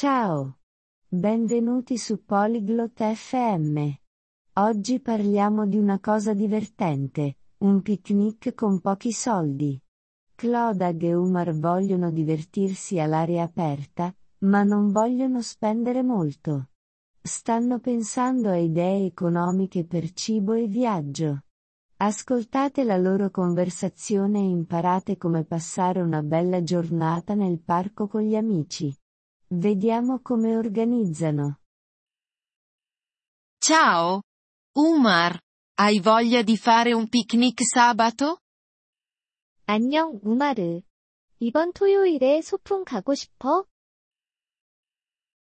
Ciao. Benvenuti su Polyglot FM. Oggi parliamo di una cosa divertente, un picnic con pochi soldi. Clodag e Umar vogliono divertirsi all'aria aperta, ma non vogliono spendere molto. Stanno pensando a idee economiche per cibo e viaggio. Ascoltate la loro conversazione e imparate come passare una bella giornata nel parco con gli amici. Vediamo come organizzano. Ciao! Umar, hai voglia di fare un picnic sabato? 안녕, 우마르. 이번 토요일에 소풍 가고 싶어?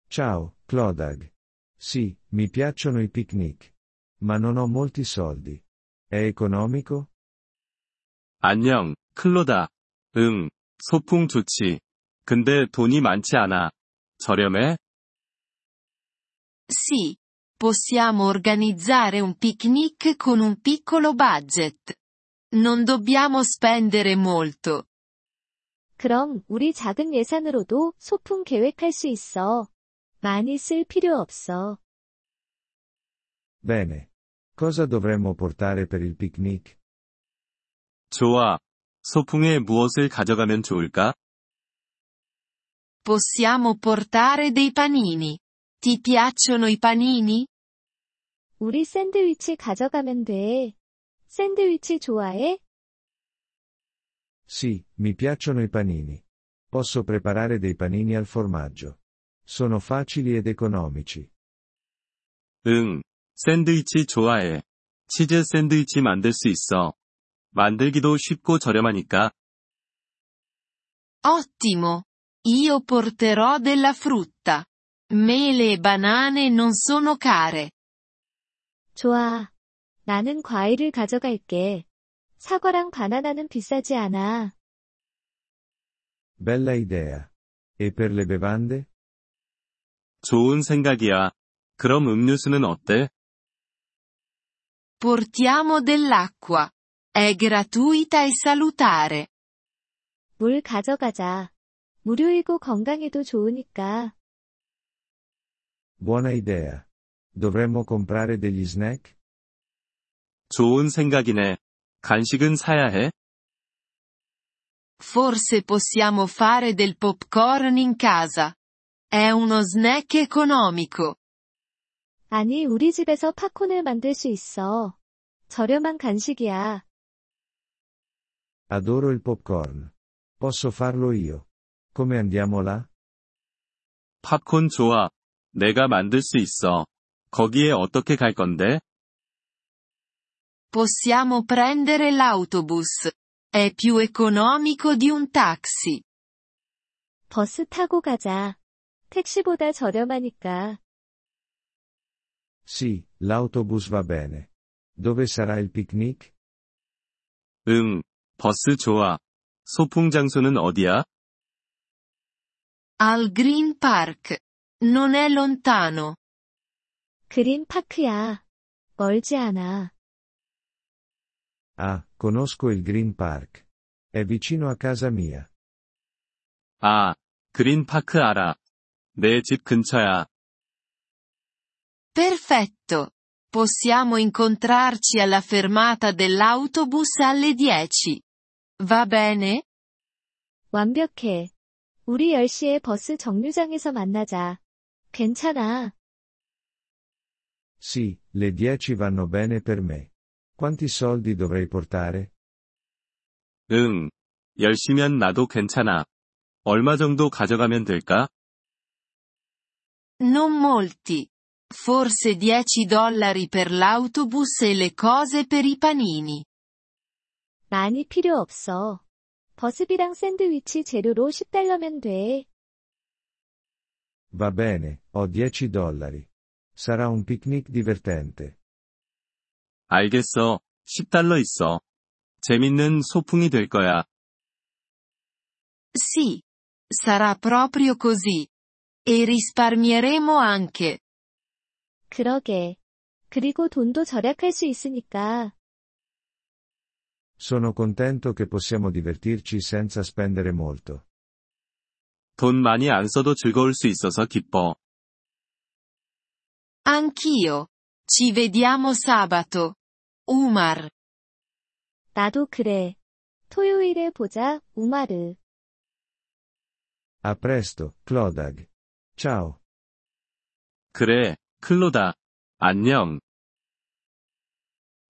Ciao, Clodag. Sì, mi piacciono i picnic. Ma non ho molti soldi. È economico? 안녕, 클로다. 응, 소풍 좋지. 근데 돈이 많지 않아. 저렴해? Sì. Possiamo organizzare un picnic con un piccolo budget. Non dobbiamo spendere molto. 그럼 우리 작은 예산으로도 소풍 계획할 수 있어. 많이 쓸 필요 없어. Bene. Cosa dovremmo portare per il picnic? 좋아. 소풍에 무엇을 가져가면 좋을까? Possiamo portare dei panini. Ti piacciono i panini? 우리 샌드위치 가져가면 돼. 샌드위치 좋아해? Sì, mi piacciono i panini. Posso preparare dei panini al formaggio. Sono facili ed economici. 응, 샌드위치 좋아해. 치즈 샌드위치 만들 수 있어. 만들기도 쉽고 저렴하니까. Ottimo! Io porterò della frutta. Mele e banane non sono care. 좋아. 나는 과일을 가져갈게. 사과랑 바나나는 비싸지 않아. Bella idea. E per le bevande? 좋은 생각이야. 그럼 음료수는 어때? Portiamo dell'acqua. È gratuita e salutare. 물 가져가자. 무료이고 건강에도 좋으니까. Buona idea. Dovremmo comprare degli snack? 좋은 생각이네. 간식은 사야 해? Forse possiamo fare del popcorn in casa. È uno snack economico. 아니, 우리 집에서 팝콘을 만들 수 있어. 저렴한 간식이야. Adoro il popcorn. Posso farlo io. Come andiamo là? 팝콘 좋아. 내가 만들 수 있어. 거기에 어떻게 갈 건데? Possiamo prendere l'autobus. È più economico di un taxi. 버스 타고 가자. 택시보다 저렴하니까. Sì, l'autobus va bene. Dove sarà il picnic? 응, 버스 좋아. 소풍 장소는 어디야? Al Green Park. Non è lontano. 그린 파크야. 멀지 않아. Ah, conosco il Green Park. È vicino a casa mia. 아, 그린파크 알아. 내 집 근처야. Perfetto. Possiamo incontrarci alla fermata dell'autobus alle 10. Va bene? 완벽해. 우리 10시에 버스 정류장에서 만나자. 괜찮아. Sì, le 10 vanno bene per me. Quanti soldi dovrei portare? 응. 10시면 나도 괜찮아. 얼마 정도 가져가면 될까? Non molti. Forse 10 dollari per l'autobus e le cose per i panini. 많이 필요 없어. 버스비랑 샌드위치 재료로 10달러면 돼. Va bene, ho 10 dollari. Sarà un picnic divertente. 알겠어. 10달러 있어. 재밌는 소풍이 될 거야. Sì. Sarà proprio così. E risparmieremo anche. 그러게. 그리고 돈도 절약할 수 있으니까. Sono contento che possiamo divertirci senza spendere molto. 돈 많이 안 써도 즐거울 수 있어서 기뻐. Anch'io. Ci vediamo sabato. Umar. 나도 그래. 토요일에 보자, 우마르. A presto, Clodag. Ciao. 그래, 클로다. 안녕.